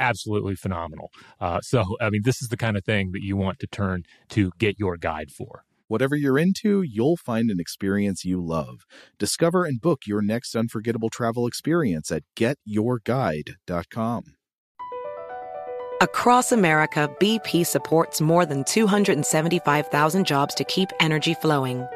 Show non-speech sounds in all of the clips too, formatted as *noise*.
absolutely phenomenal. Uh, so, I mean, this is the kind of thing that you want to turn to get your guide for. Whatever you're into, you'll find an experience you love. Discover and book your next unforgettable travel experience at getyourguide.com. Across America, BP supports more than 275,000 jobs to keep energy flowing.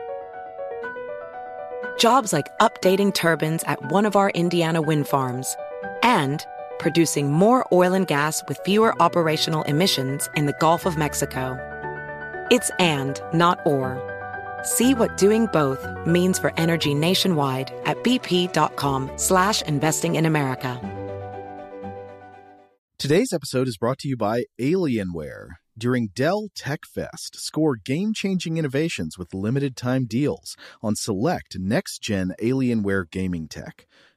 Jobs like updating turbines at one of our Indiana wind farms and producing more oil and gas with fewer operational emissions in the Gulf of Mexico. It's and, not or. See what doing both means for energy nationwide at bp.com slash investing in America. Today's episode is brought to you by Alienware. During Dell Tech Fest, score game-changing innovations with limited-time deals on select next-gen Alienware gaming tech.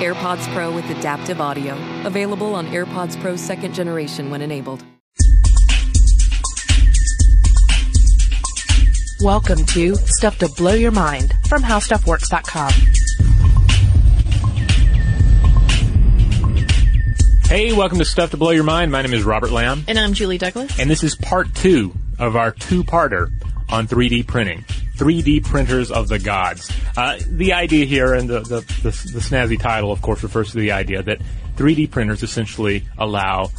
AirPods Pro with adaptive audio. Available on AirPods Pro second generation when enabled. Welcome to Stuff to Blow Your Mind from HowStuffWorks.com. Hey, welcome to Stuff to Blow Your Mind. My name is Robert Lamb, And I'm Julie Douglas. and this is part two of our two-parter on 3D printing. 3D printers of the gods. Uh, the idea here, and the, the, the, the snazzy title, of course, refers to the idea that 3D printers essentially allow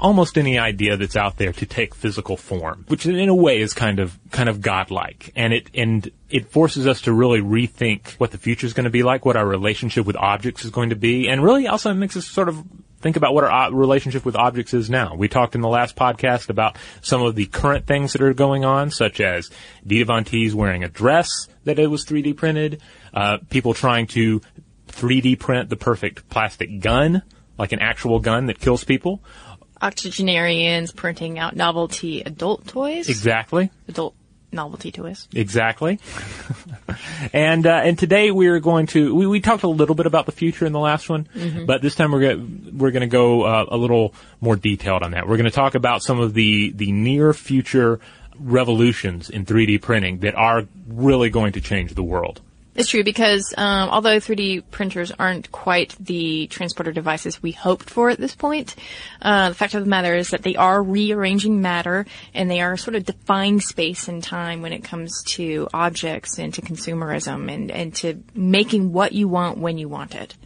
almost any idea that's out there to take physical form, which in a way is kind of kind of godlike, and it and it forces us to really rethink what the future is going to be like, what our relationship with objects is going to be, and really also makes us sort of think about what our relationship with objects is now. We talked in the last podcast about some of the current things that are going on, such as Dita Von Teese wearing a dress that it was 3D printed, uh, people trying to 3D print the perfect plastic gun, like an actual gun that kills people. Octogenarians printing out novelty adult toys. Exactly. Adult novelty to us. Exactly. *laughs* and uh, and today we're going to we, we talked a little bit about the future in the last one, Mhm. but this time we're going we're going to go uh, a little more detailed on that. We're going to talk about some of the the near future revolutions in 3D printing that are really going to change the world. It's true because um, although 3D printers aren't quite the transporter devices we hoped for at this point, uh, the fact of the matter is that they are rearranging matter and they are sort of defying space and time when it comes to objects and to consumerism and, and to making what you want when you want it.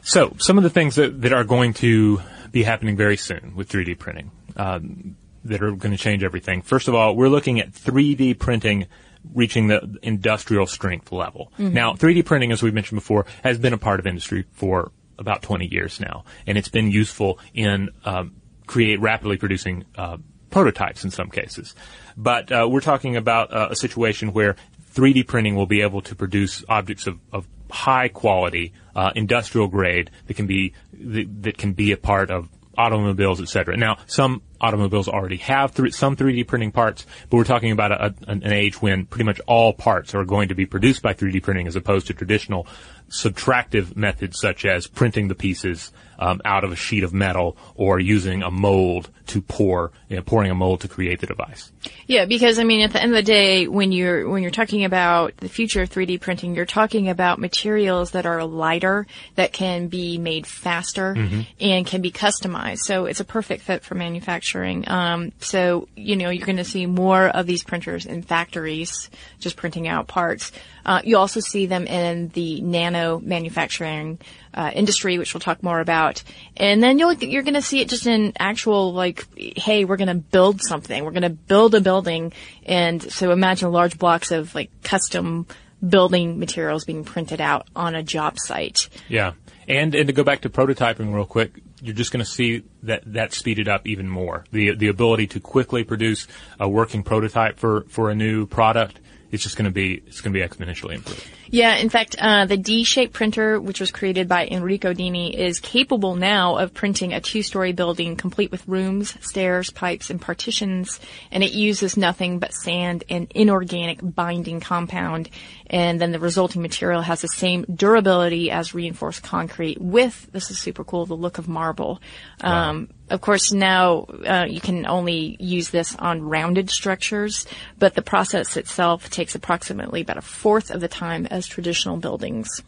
So, some of the things that, that are going to be happening very soon with 3D printing um, that are going to change everything. First of all, we're looking at 3D printing reaching the industrial strength level. Mhm. Now, 3D printing, as we've mentioned before, has been a part of industry for about 20 years now, and it's been useful in um, create rapidly producing uh, prototypes in some cases. But uh, we're talking about uh, a situation where 3D printing will be able to produce objects of, of high quality, uh, industrial grade that can be that, that can be a part of automobiles, etc. Now, some automobiles already have th- some 3D printing parts, but we're talking about a, a, an age when pretty much all parts are going to be produced by 3D printing as opposed to traditional subtractive methods such as printing the pieces um, out of a sheet of metal or using a mold to pour, you know, pouring a mold to create the device. Yeah, because I mean, at the end of the day, when you're when you're talking about the future of 3D printing, you're talking about materials that are lighter, that can be made faster, Mm-hmm. and can be customized. So it's a perfect fit for manufacturing. Um, so you know, you're going to see more of these printers in factories, just printing out parts. Uh, you also see them in the nano manufacturing uh, industry, which we'll talk more about. And then you'll, you're going to see it just in actual, like, hey, we're going to build something. We're going to build a building. And so imagine large blocks of, like, custom building materials being printed out on a job site. Yeah. And, and to go back to prototyping real quick, you're just going to see that that speeded up even more. The the ability to quickly produce a working prototype for, for a new product, it's just going to be it's going to be exponentially improved. Yeah, in fact, uh, the D-shaped printer, which was created by Enrico Dini, is capable now of printing a two-story building complete with rooms, stairs, pipes, and partitions, and it uses nothing but sand and inorganic binding compound, and then the resulting material has the same durability as reinforced concrete with, this is super cool, the look of marble. Um, of course, now uh, you can only use this on rounded structures, but the process itself takes approximately about a fourth of the time as traditional buildings.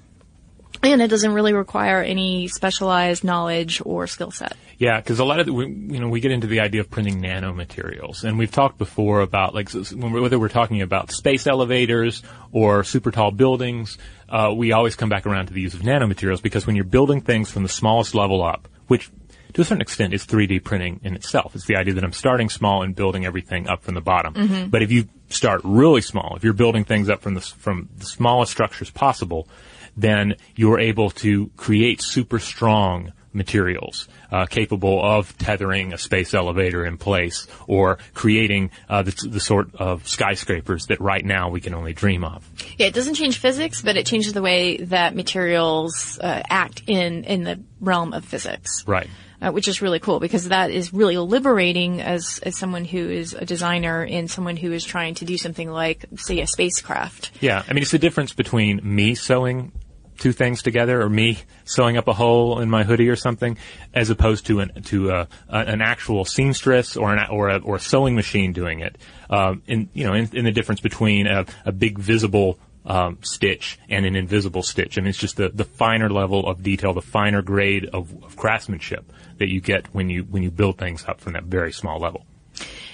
And it doesn't really require any specialized knowledge or skill set. Yeah, because a lot of the, we, you know we get into the idea of printing nanomaterials, and we've talked before about like whether we're talking about space elevators or super tall buildings, uh, we always come back around to the use of nanomaterials because when you're building things from the smallest level up, which to a certain extent is 3D printing in itself, it's the idea that I'm starting small and building everything up from the bottom. But if you start really small, if you're building things up from the from the smallest structures possible, then you're able to create super strong materials uh, capable of tethering a space elevator in place or creating uh, the, the sort of skyscrapers that right now we can only dream of. Yeah, it doesn't change physics, but it changes the way that materials uh, act in in the realm of physics. Right. Uh, which is really cool because that is really liberating as, as someone who is a designer and someone who is trying to do something like, say, a spacecraft. Yeah, I mean it's the difference between me sewing two things together or me sewing up a hole in my hoodie or something, as opposed to an to a, a, an actual seamstress or an or a, or a sewing machine doing it. Um, in you know, in, in the difference between a, a big visible um, stitch and an invisible stitch. I mean, it's just the, the finer level of detail, the finer grade of, of craftsmanship that you get when you when you build things up from that very small level.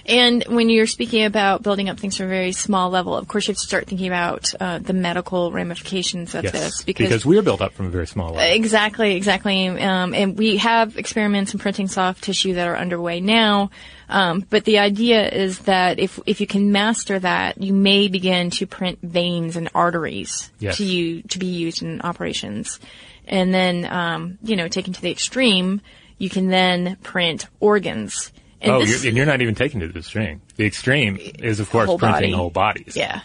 And when you're speaking about building up things from a very small level, of course you have to start thinking about uh, the medical ramifications of Yes, this because because, we are built up from a very small level. Exactly, exactly. Um, and we have experiments in printing soft tissue that are underway now. Um, but the idea is that if if you can master that, you may begin to print veins and arteries Yes. to you to be used in operations. And then, um, you know, taken to the extreme, you can then print organs. And oh, this- you're, and you're not even taking it to the extreme. The extreme is, of course, whole printing body. whole bodies. Yeah.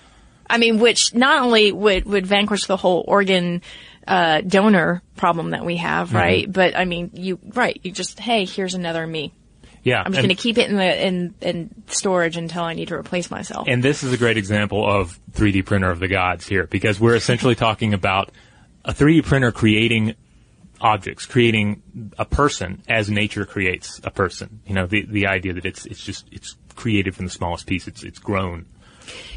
I mean, which not only would, would vanquish the whole organ, uh, donor problem that we Mm-hmm. have, right? But I mean, you, right, you just, hey, here's another me. Yeah, I'm just going to keep it in the, in, in storage until I need to replace myself. And this is a great example of 3D printer of the gods here because we're essentially talking about a 3D printer creating objects, creating a person as nature creates a person. You know, the the idea that it's it's just it's created from the smallest piece. It's it's grown.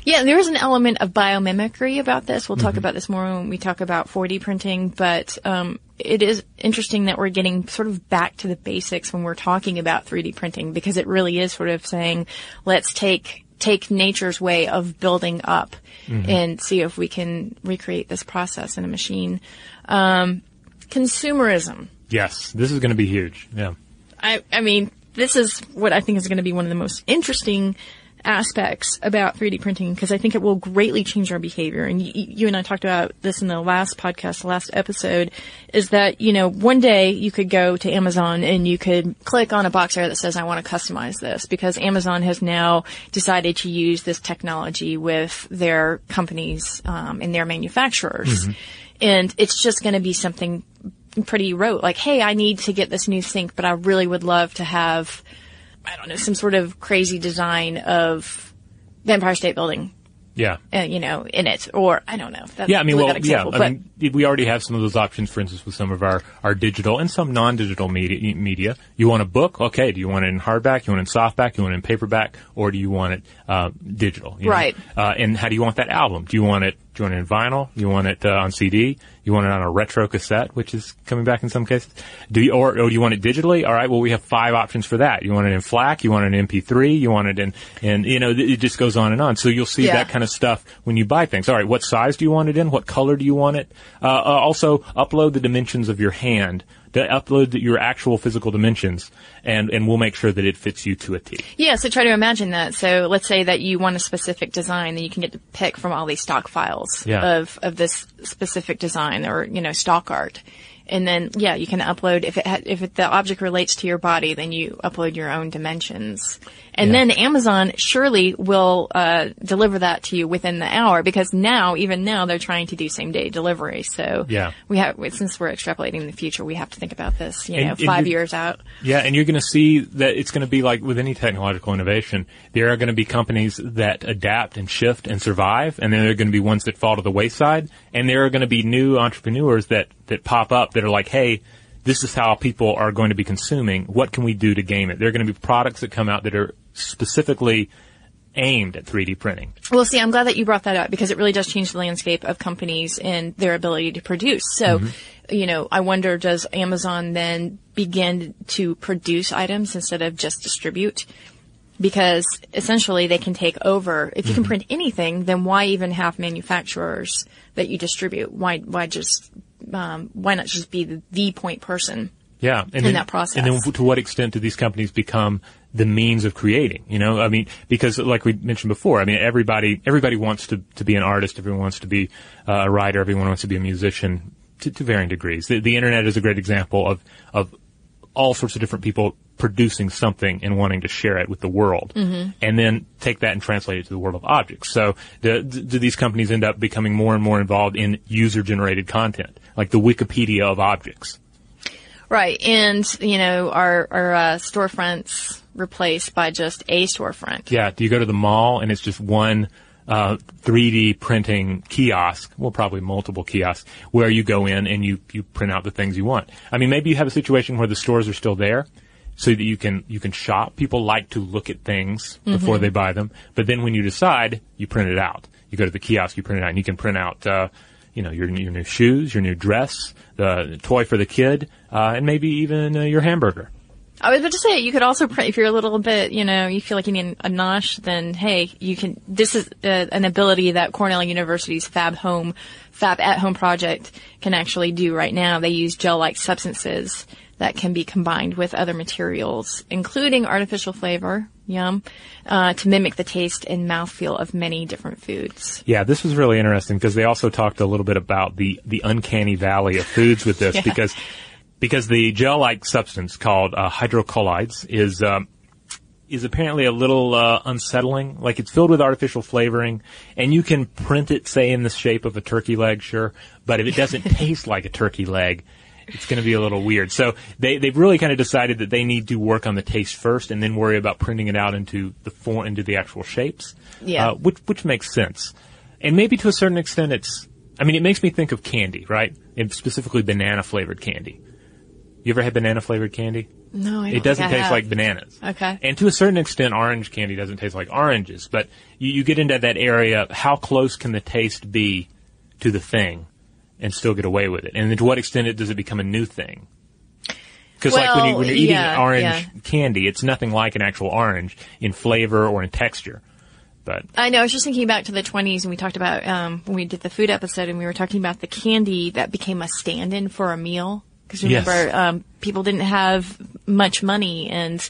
Yeah, there is an element of biomimicry about this. We'll Mm-hmm. talk about this more when we talk about 4D printing, but um, it is interesting that we're getting sort of back to the basics when we're talking about 3D printing because it really is sort of saying, let's take take nature's way of building up Mm-hmm. and see if we can recreate this process in a machine. Um, consumerism. Yes, this is going to be huge. Yeah. I, I mean, this is what I think is going to be one of the most interesting aspects about 3D printing because I think it will greatly change our behavior. And y- you and I talked about this in the last podcast, the last episode, is that, you know, one day you could go to Amazon and you could click on a box area that says, I want to customize this because Amazon has now decided to use this technology with their companies um, and their manufacturers. And it's just going to be something pretty rote. Like, hey, I need to get this new sink, but I really would love to have, I don't know, some sort of crazy design of the Empire State Building Yeah. uh, you know, in it, or I don't know. That's Yeah, I mean, really well, bad yeah, example, I mean, we already have some of those options, for instance, with some of our, our digital and some non-digital media, media. You want a book? Okay. Do you want it in hardback? You want it in softback? You want it in paperback? Or do you want it, uh, digital? you know? Right. Uh, and how do you want that album? Do you want it, do you want it in vinyl? You want it, uh, on CD? You want it on a retro cassette, which is coming back in some cases? Do you, or, or do you want it digitally? All right. Well, we have five options for that. You want it in FLAC? You want it in MP3? You want it in, and you know, it just goes on and on. So you'll see Yeah. that kind of stuff when you buy things. All right, what size do you want it in? What color do you want it? Uh, uh, also, upload the dimensions of your hand. To upload your actual physical dimensions, and and we'll make sure that it fits you to a T. yeah. So try to imagine that. So let's say that you want a specific design, then you can get to pick from all these stock files Yeah. of of this specific design or you know stock art. And then, yeah, you can upload if it ha- if it, the object relates to your body, then you upload your own dimensions, and Yeah. then Amazon surely will uh, deliver that to you within the hour because now, even now, they're trying to do same day delivery. So Yeah. we have since we're extrapolating the future, we have to think about this, you And- know, and five years out. Yeah, and you're going to see that it's going to be like with any technological innovation. There are going to be companies that adapt and shift and survive, and then there are going to be ones that fall to the wayside, and there are going to be new entrepreneurs that that pop up that are like, hey. This is how people are going to be consuming. What can we do to game it? There are going to be products that come out that are specifically aimed at 3D printing. Well, see, I'm glad that you brought that up because it really does change the landscape of companies and their ability to produce. So, you know, I wonder, does Amazon then begin to produce items instead of just distribute? Because essentially they can take over. If you can print anything, then why even have manufacturers that you distribute? Why, why just, um, why not just be the, the point person? Yeah, and in then, that process. And then, to what extent do these companies become the means of creating? You know, I mean, because like we mentioned before, I mean, everybody everybody wants to to be an artist, everyone wants to be uh, a writer, everyone wants to be a musician to, to varying degrees. The, the internet is a great example of of all sorts of different people producing something and wanting to share it with the world, and then take that and translate it to the world of objects. So, do, do these companies end up becoming more and more involved in user generated content, like the Wikipedia of objects? Right. And, you know, our, our, uh, storefronts replaced by just a storefront. Yeah, do you go to the mall and it's just one uh, 3D printing kiosk? Well, probably multiple kiosks where you go in and you you print out the things you want. I mean, maybe you have a situation where the stores are still there, so that you can you can shop. People like to look at things before they buy them, but then when you decide, you print it out. You go to the kiosk, you print it out, and you can print out. Uh, you know, your, your new shoes, your new dress, the toy for the kid, uh, and maybe even uh, your hamburger. I was about to say, you could also print, if you're a little bit, you know, you feel like you need a nosh, then hey, you can, this is uh, an ability that Cornell University's Fab Home, Fab at Home project can actually do right now. They use gel-like substances that can be combined with other materials, including artificial flavor, yum, uh, to mimic the taste and mouthfeel of many different foods. Yeah, this was really interesting because they also talked a little bit about the the uncanny valley of foods with this *laughs* Yeah. because because the gel-like substance called uh, hydrocolloids is um, is apparently a little uh, unsettling. Like it's filled with artificial flavoring, and you can print it, say, in the shape of a turkey leg, sure, but if it doesn't *laughs* taste like a turkey leg. It's going to be a little weird. So they they've really kind of decided that they need to work on the taste first, and then worry about printing it out into the form into the actual shapes. Yeah. uh, which which makes sense. And maybe to a certain extent, it's. I mean, it makes me think of candy, right? And specifically banana flavored candy. You ever had banana flavored candy? No, I don't It doesn't taste have. like bananas. Okay. And to a certain extent, orange candy doesn't taste like oranges. But you, you get into that area, how close can the taste be to the thing and still get away with it? And then to what extent it, does it become a new thing? Because like when, you, when you're eating yeah, orange yeah. candy, it's nothing like an actual orange in flavor or in texture. But I know. I was just thinking back to the 20s, and we talked about um, when we did the food episode, and we were talking about the candy that became a stand-in for a meal. Because Yes. remember, um, people didn't have much money, and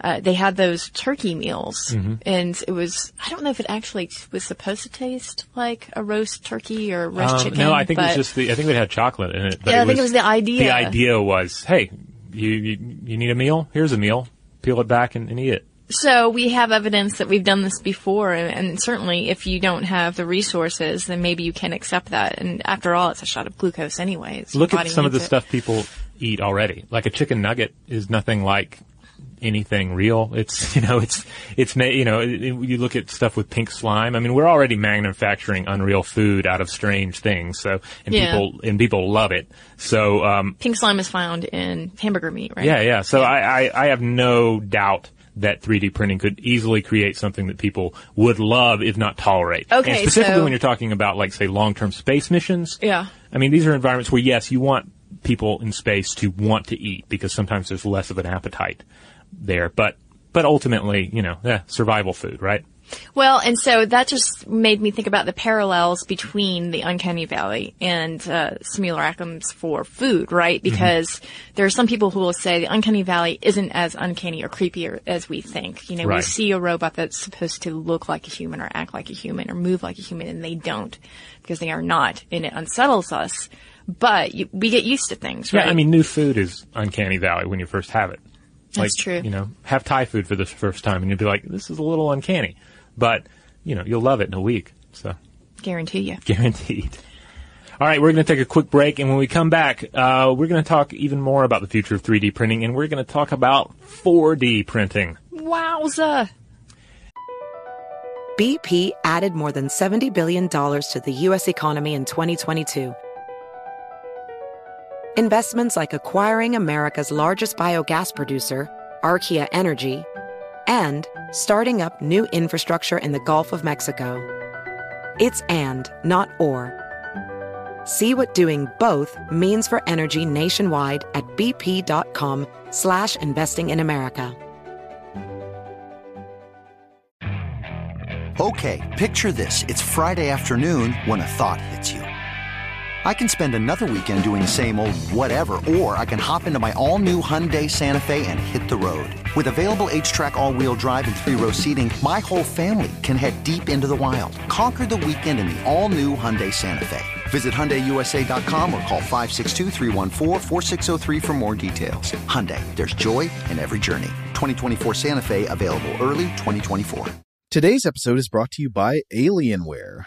uh, they had those turkey meals, Mm-hmm. and it was I don't know if it actually was supposed to taste like a roast turkey or roast Um, chicken. no, I think it was just the. I think it had chocolate in it. But Yeah, I think it was the idea. The idea was, hey, you you, you need a meal? Here's a meal. Peel it back and, and eat it. So we have evidence that we've done this before, and, and, certainly if you don't have the resources, then maybe you can accept that. And after all, it's a shot of glucose anyways. Look at some of the it. stuff people eat already. Like a chicken nugget is nothing like anything real. It's, *laughs* you know, it's, it's, you know, you look at stuff with pink slime. I mean, we're already manufacturing unreal food out of strange things. So, and Yeah. people, and people love it. So, um, Pink slime is found in hamburger meat, right? yeah, yeah. So I, I, I have no doubt that 3D printing could easily create something that people would love, if not tolerate. Okay, and specifically so- when you're talking about, like, say, long-term space missions. Yeah. I mean, these are environments where, yes, you want people in space to want to eat because sometimes there's less of an appetite there. But, but ultimately, you know, eh, survival food, right? Well, and so that just made me think about the parallels between the uncanny valley and uh, simulacrums for food, right? Because there are some people who will say the uncanny valley isn't as uncanny or creepy as we think. You know, we see a robot that's supposed to look like a human or act like a human or move like a human, and they don't because they are not, and it unsettles us. But you, we get used to things, right? Yeah, I mean, new food is uncanny valley when you first have it. That's true. You know, have Thai food for the first time and you'll be like, this is a little uncanny. But, you know, you'll love it in a week. So, guarantee you. guaranteed. All right, we're going to take a quick break, and when we come back, uh, we're going to talk even more about the future of 3D printing, and we're going to talk about 4D printing. Wowza! BP added more than $70 billion to the U.S. economy in 2022. Investments like acquiring America's largest biogas producer, Archaea Energy, and starting up new infrastructure in the Gulf of Mexico. It's and, not or. See what doing both means for energy nationwide at bp.com slash investing in America. Okay, picture this. It's Friday afternoon when a thought hits you. I can spend another weekend doing the same old whatever, or I can hop into my all new Hyundai Santa Fe and hit the road. With available HTRAC, all wheel drive, and three row seating, my whole family can head deep into the wild. Conquer the weekend in the all new Hyundai Santa Fe. Visit HyundaiUSA.com or call 562-314-4603 for more details. Hyundai, there's joy in every journey. 2024 Santa Fe available early 2024. Today's episode is brought to you by Alienware.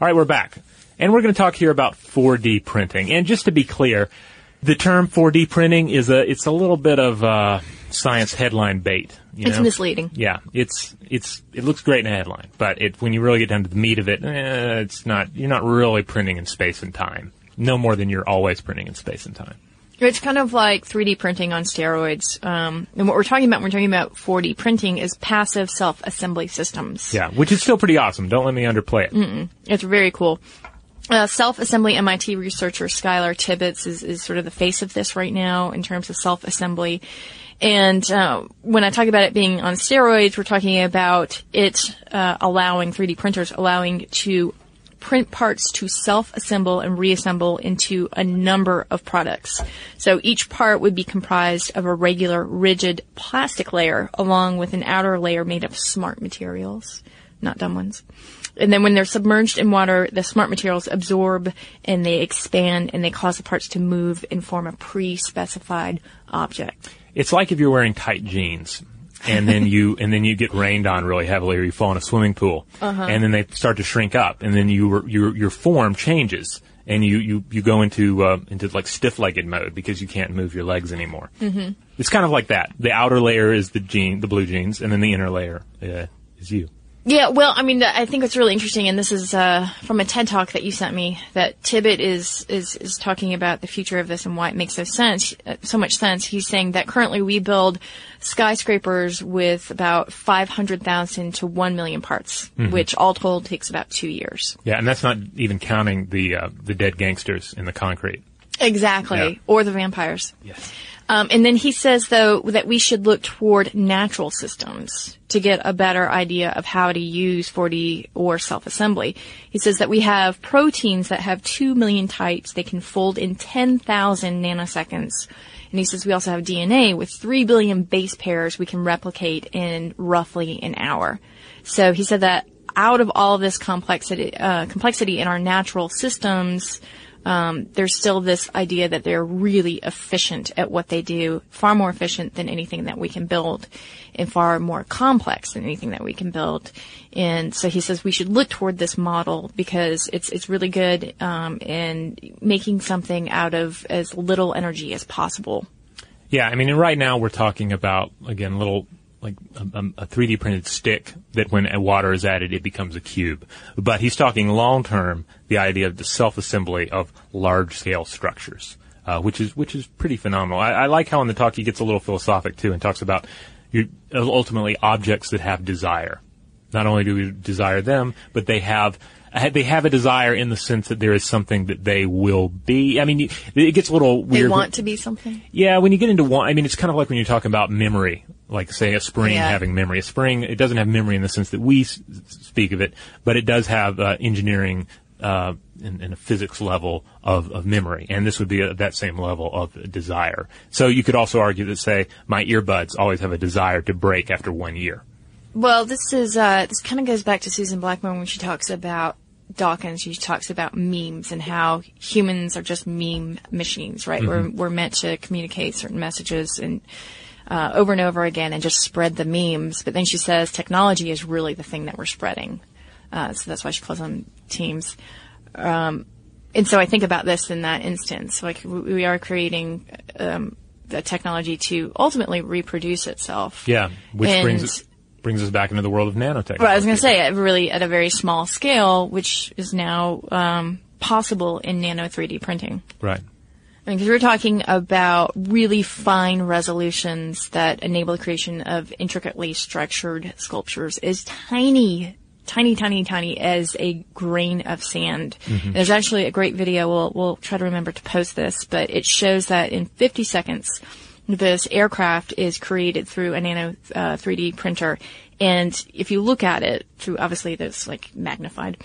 All right, we're back. And we're going to talk here about 4D printing. And just to be clear, the term 4D printing is a, it's a little bit of, uh, science headline bait. You It's know? misleading. Yeah, it's, it's, it looks great in a headline, but it, when you really get down to the meat of it, eh, it's not, you're not really printing in space and time. No more than you're always printing in space and time. It's kind of like 3D printing on steroids. Um, and what we're talking about when we're talking about 4D printing is passive self-assembly systems. Yeah, which is still pretty awesome. Don't let me underplay it. Mm-mm. It's very cool. Uh, self-assembly MIT researcher Skylar Tibbits is, is sort of the face of this right now in terms of self-assembly. And uh, when I talk about it being on steroids, we're talking about it uh, allowing 3D printers allowing to print parts to self-assemble and reassemble into a number of products. So each part would be comprised of a regular rigid plastic layer along with an outer layer made of smart materials. not dumb ones. And then when they're submerged in water, the smart materials absorb and they expand and they cause the parts to move and form a pre-specified object. It's like if you're wearing tight jeans. And then you and then you get rained on really heavily, or you fall in a swimming pool, Uh-huh. and then they start to shrink up, and then you your your form changes, and you you, you go into uh, into like stiff legged mode because you can't move your legs anymore. Mm-hmm. It's kind of like that. The outer layer is the jean, the blue jeans, and then the inner layer uh, is you. Yeah, well, I mean, I think what's really interesting, and this is uh, from a TED talk that you sent me, that Tibbet is is is talking about the future of this and why it makes so sense, uh, so much sense. He's saying that currently we build skyscrapers with about five hundred thousand to one million parts, Mhm. which all told takes about two years. Yeah, and that's not even counting the uh, the dead gangsters in the concrete. Exactly, Yeah. or the vampires. Yes. Um, and then he says, though, that we should look toward natural systems to get a better idea of how to use 4D or self-assembly. He says that we have proteins that have 2 million types. They can fold in 10,000 nanoseconds. And he says we also have DNA with 3 billion base pairs we can replicate in roughly an hour. So he said that out of all of this complexity, uh, complexity in our natural systems, um, there's still this idea that they're really efficient at what they do, far more efficient than anything that we can build, and far more complex than anything that we can build. And so he says we should look toward this model because it's it's really good um, in making something out of as little energy as possible. Yeah, I mean, right now we're talking about again little like a, a 3D printed stick that when water is added it becomes a cube. But he's talking long term, the idea of the self assembly of large scale structures, uh, which is which is pretty phenomenal. I, I like how in the talk he gets a little philosophic too and talks about you, ultimately objects that have desire. Not only do we desire them, but they have they have a desire in the sense that there is something that they will be. I mean, it gets a little weird. They want to be something. Yeah, when you get into one, I mean, it's kind of like when you're talking about memory, like say a spring Yeah. having memory. A spring, it doesn't have memory in the sense that we s- speak of it, but it does have uh, engineering uh, and, and a physics level of, of memory, and this would be at that same level of desire. So you could also argue that, say, my earbuds always have a desire to break after one year. Well, this is uh, this kind of goes back to Susan Blackmore when she talks about Dawkins. She talks about memes and how humans are just meme machines, right? We're we're meant to communicate certain messages and uh, over and over again and just spread the memes. But then she says technology is really the thing that we're spreading. Uh, so that's why she calls them temes. Um, and so I think about this in that instance. Like we are creating um, the technology to ultimately reproduce itself. Yeah, which And- brings us, brings us back into the world of nanotechnology. Well, I was going to say, really at a very small scale, which is now um, possible in nano 3D printing. Right. Because we're talking about really fine resolutions that enable the creation of intricately structured sculptures is tiny, tiny, tiny, tiny as a grain of sand. Mhm. There's actually a great video. We'll, we'll try to remember to post this, but it shows that in 50 seconds, this aircraft is created through a nano uh, 3D printer. And if you look at it through, obviously, this like magnified,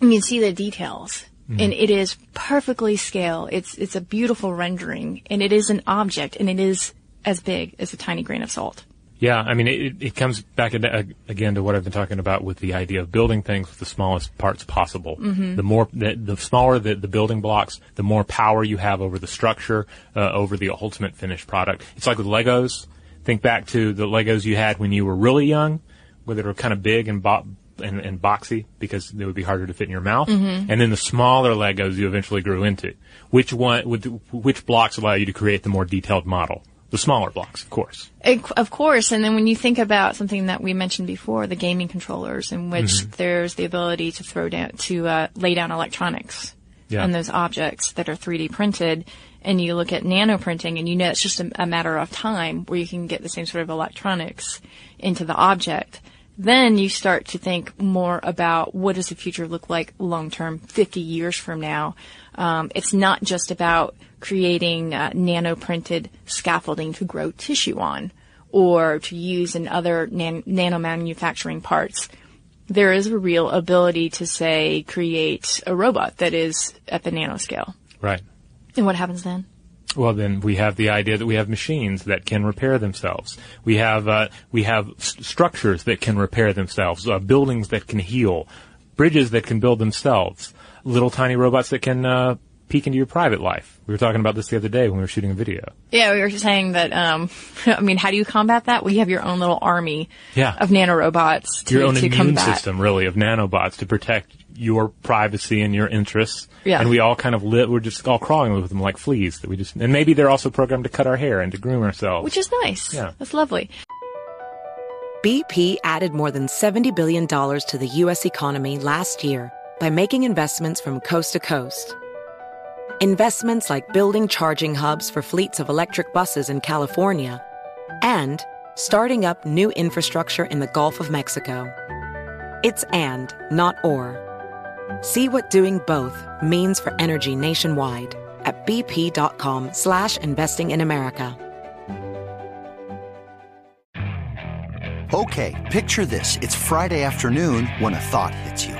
you can see the details. Mhm. And it is perfectly scale. It's it's a beautiful rendering, and it is an object, and it is as big as a tiny grain of salt. Yeah, I mean, it, it comes back ad- again to what I've been talking about with the idea of building things with the smallest parts possible. Mhm. The more, the, the smaller the, the building blocks, the more power you have over the structure, uh, over the ultimate finished product. It's like with Legos. Think back to the Legos you had when you were really young, where they were kind of big and, bo- and, and boxy because they would be harder to fit in your mouth. Mhm. And then the smaller Legos you eventually grew into. Which one, would, which blocks allow you to create the more detailed model? The smaller blocks, of course. Of course, and then when you think about something that we mentioned before, the gaming controllers, in which Mhm. there's the ability to throw down, to uh, lay down electronics Yeah. on those objects that are 3D printed, and you look at nano printing, and you know it's just a, a matter of time where you can get the same sort of electronics into the object. Then you start to think more about what does the future look like long term, 50 years from now. Um, it's not just about creating uh, nano printed scaffolding to grow tissue on or to use in other nan- nano manufacturing parts. There is a real ability to say create a robot that is at the nanoscale. Right. And what happens then? Well, then we have the idea that we have machines that can repair themselves. We have uh, we have s- structures that can repair themselves, uh, buildings that can heal, bridges that can build themselves, little tiny robots that can uh, peek into your private life. We were talking about this the other day when we were shooting a video. Yeah, we were saying that. Um, *laughs* I mean, how do you combat that? Well, you have your own little army Yeah. of nanorobots to, your own to immune combat. system, really, of nanobots to protect your privacy and your interests. Yeah. And we all kind of live, we're just all crawling with them like fleas that we just, and maybe they're also programmed to cut our hair and to groom ourselves. Which is nice. Yeah. That's lovely. BP added more than $70 billion to the U.S. economy last year by making investments from coast to coast. Investments like building charging hubs for fleets of electric buses in California and starting up new infrastructure in the Gulf of Mexico. It's and, not or. See what doing both means for energy nationwide at bp.com slash investing in America. Okay, picture this. It's Friday afternoon when a thought hits you.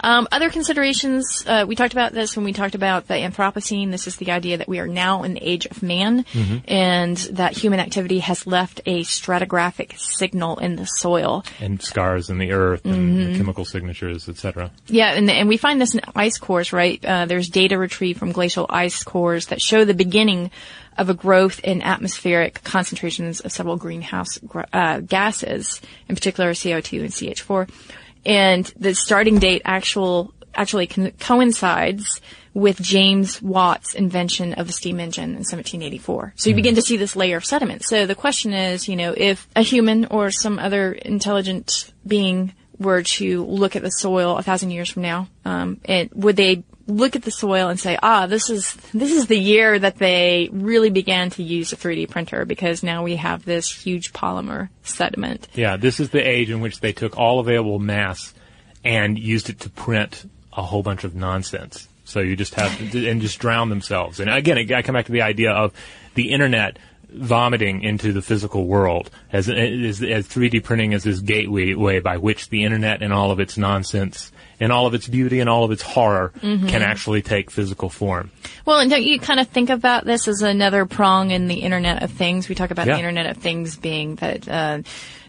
Um, other considerations, uh, we talked about this when we talked about the Anthropocene. This is the idea that we are now in the age of man Mhm. and that human activity has left a stratigraphic signal in the soil. And scars in the earth and Mhm. the chemical signatures, etc. Yeah, and, and we find this in ice cores, right? Uh, there's data retrieved from glacial ice cores that show the beginning of a growth in atmospheric concentrations of several greenhouse gr- uh, gases, in particular CO2 and CH4. And the starting date actual actually con- coincides with James Watt's invention of the steam engine in 1784. So you begin to see this layer of sediment. So the question is, you know, if a human or some other intelligent being were to look at the soil a thousand years from now, um, and would they look at the soil and say, ah, this is this is the year that they really began to use a 3D printer because now we have this huge polymer sediment. Yeah, this is the age in which they took all available mass and used it to print a whole bunch of nonsense. So you just have to, and just drown themselves. And again, I come back to the idea of the internet vomiting into the physical world as, as, as 3D printing is this gateway way by which the internet and all of its nonsense and all of its beauty and all of its horror Mhm. can actually take physical form. Well, and don't you kind of think about this as another prong in the Internet of Things? We talk about Yeah. the Internet of Things being that uh,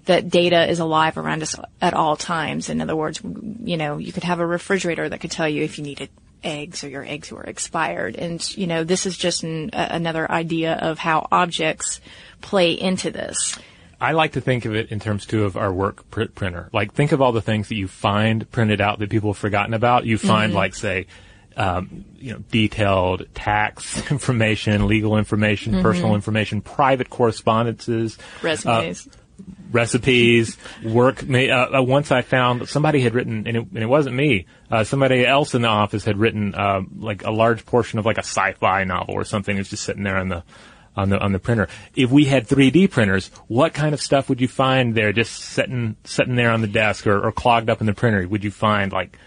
that data is alive around us at all times. In other words, you know, you could have a refrigerator that could tell you if you needed eggs or your eggs were expired, and you know, this is just an, a, another idea of how objects play into this. I like to think of it in terms too of our work pr- printer. Like think of all the things that you find printed out that people have forgotten about. You find Mhm. like say, um, you know, detailed tax *laughs* information, legal information, Mhm. personal information, private correspondences, Resumes. uh, recipes, work. ma- Uh, uh, once I found somebody had written, and it, and it wasn't me. Uh, somebody else in the office had written uh, like a large portion of like a sci-fi novel or something. It's just sitting there in the on the on the printer. If we had 3D printers, what kind of stuff would you find there, just sitting sitting there on the desk or, or clogged up in the printer? Would you find like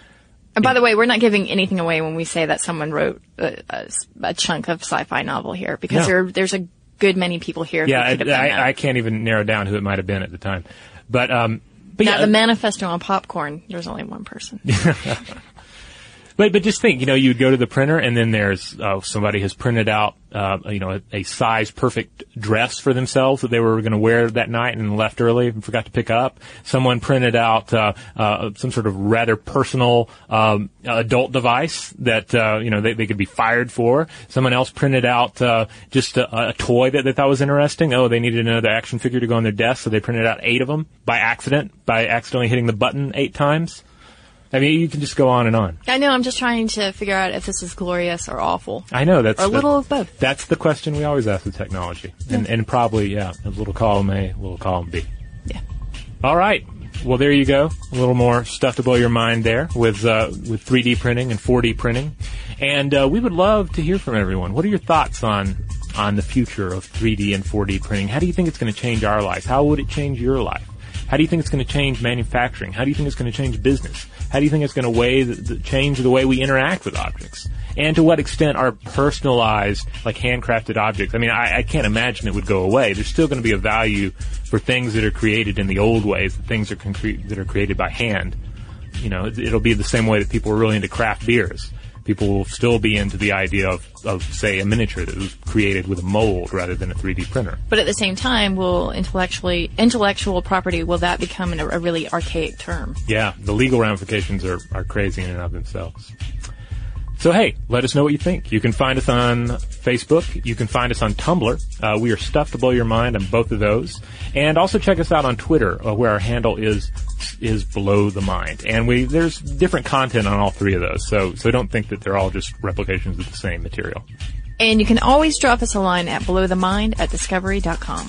And by the way, we're not giving anything away when we say that someone wrote a, a, a chunk of sci-fi novel here because No. there, there's a good many people here yeah? I. I, I can't even narrow down who it might have been at the time, but um, but now, yeah, the manifesto on popcorn, there's only one person. *laughs* But but just think, you know, you would go to the printer, and then there's uh, somebody has printed out, uh, you know, a, a size perfect dress for themselves that they were going to wear that night and left early and forgot to pick up. Someone printed out uh, uh, some sort of rather personal um, adult device that uh, you know they, they could be fired for. Someone else printed out uh, just a, a toy that they thought was interesting. Oh, they needed another action figure to go on their desk, so they printed out eight of them by accident, by accidentally hitting the button eight times. I mean, you can just go on and on. I know. I'm just trying to figure out if this is glorious or awful. I know that's Or a the- little of both. That's the question we always ask with technology, and and probably yeah, a little column A, a little column B. Yeah. All right. Well, there you go. A little more stuff to blow your mind there with uh, with 3D printing and 4D printing, and uh, we would love to hear from everyone. What are your thoughts on on the future of 3D and 4D printing? How do you think it's going to change our lives? How would it change your life? How do you think it's going to change manufacturing? How do you think it's going to change business? How do you think it's going to way the, the, change the way we interact with objects? And to what extent are personalized, like handcrafted objects? I mean, I, I can't imagine it would go away. There's still going to be a value for things that are created in the old ways, the things are concrete, that are created by hand. You know, it, it'll be the same way that people were really into craft beers. People will still be into the idea of, of, say, a miniature that was created with a mold rather than a 3D printer. But at the same time, will intellectually intellectual property will that become an, a really archaic term? Yeah, the legal ramifications are, are crazy in and of themselves. So hey, let us know what you think. You can find us on Facebook. You can find us on Tumblr. Uh, we are Stuff to Blow Your Mind on both of those. And also check us out on Twitter, uh, where our handle is is Blow the Mind. And we there's different content on all three of those. So so don't think that they're all just replications of the same material. And you can always drop us a line at blowthemind at discovery.com.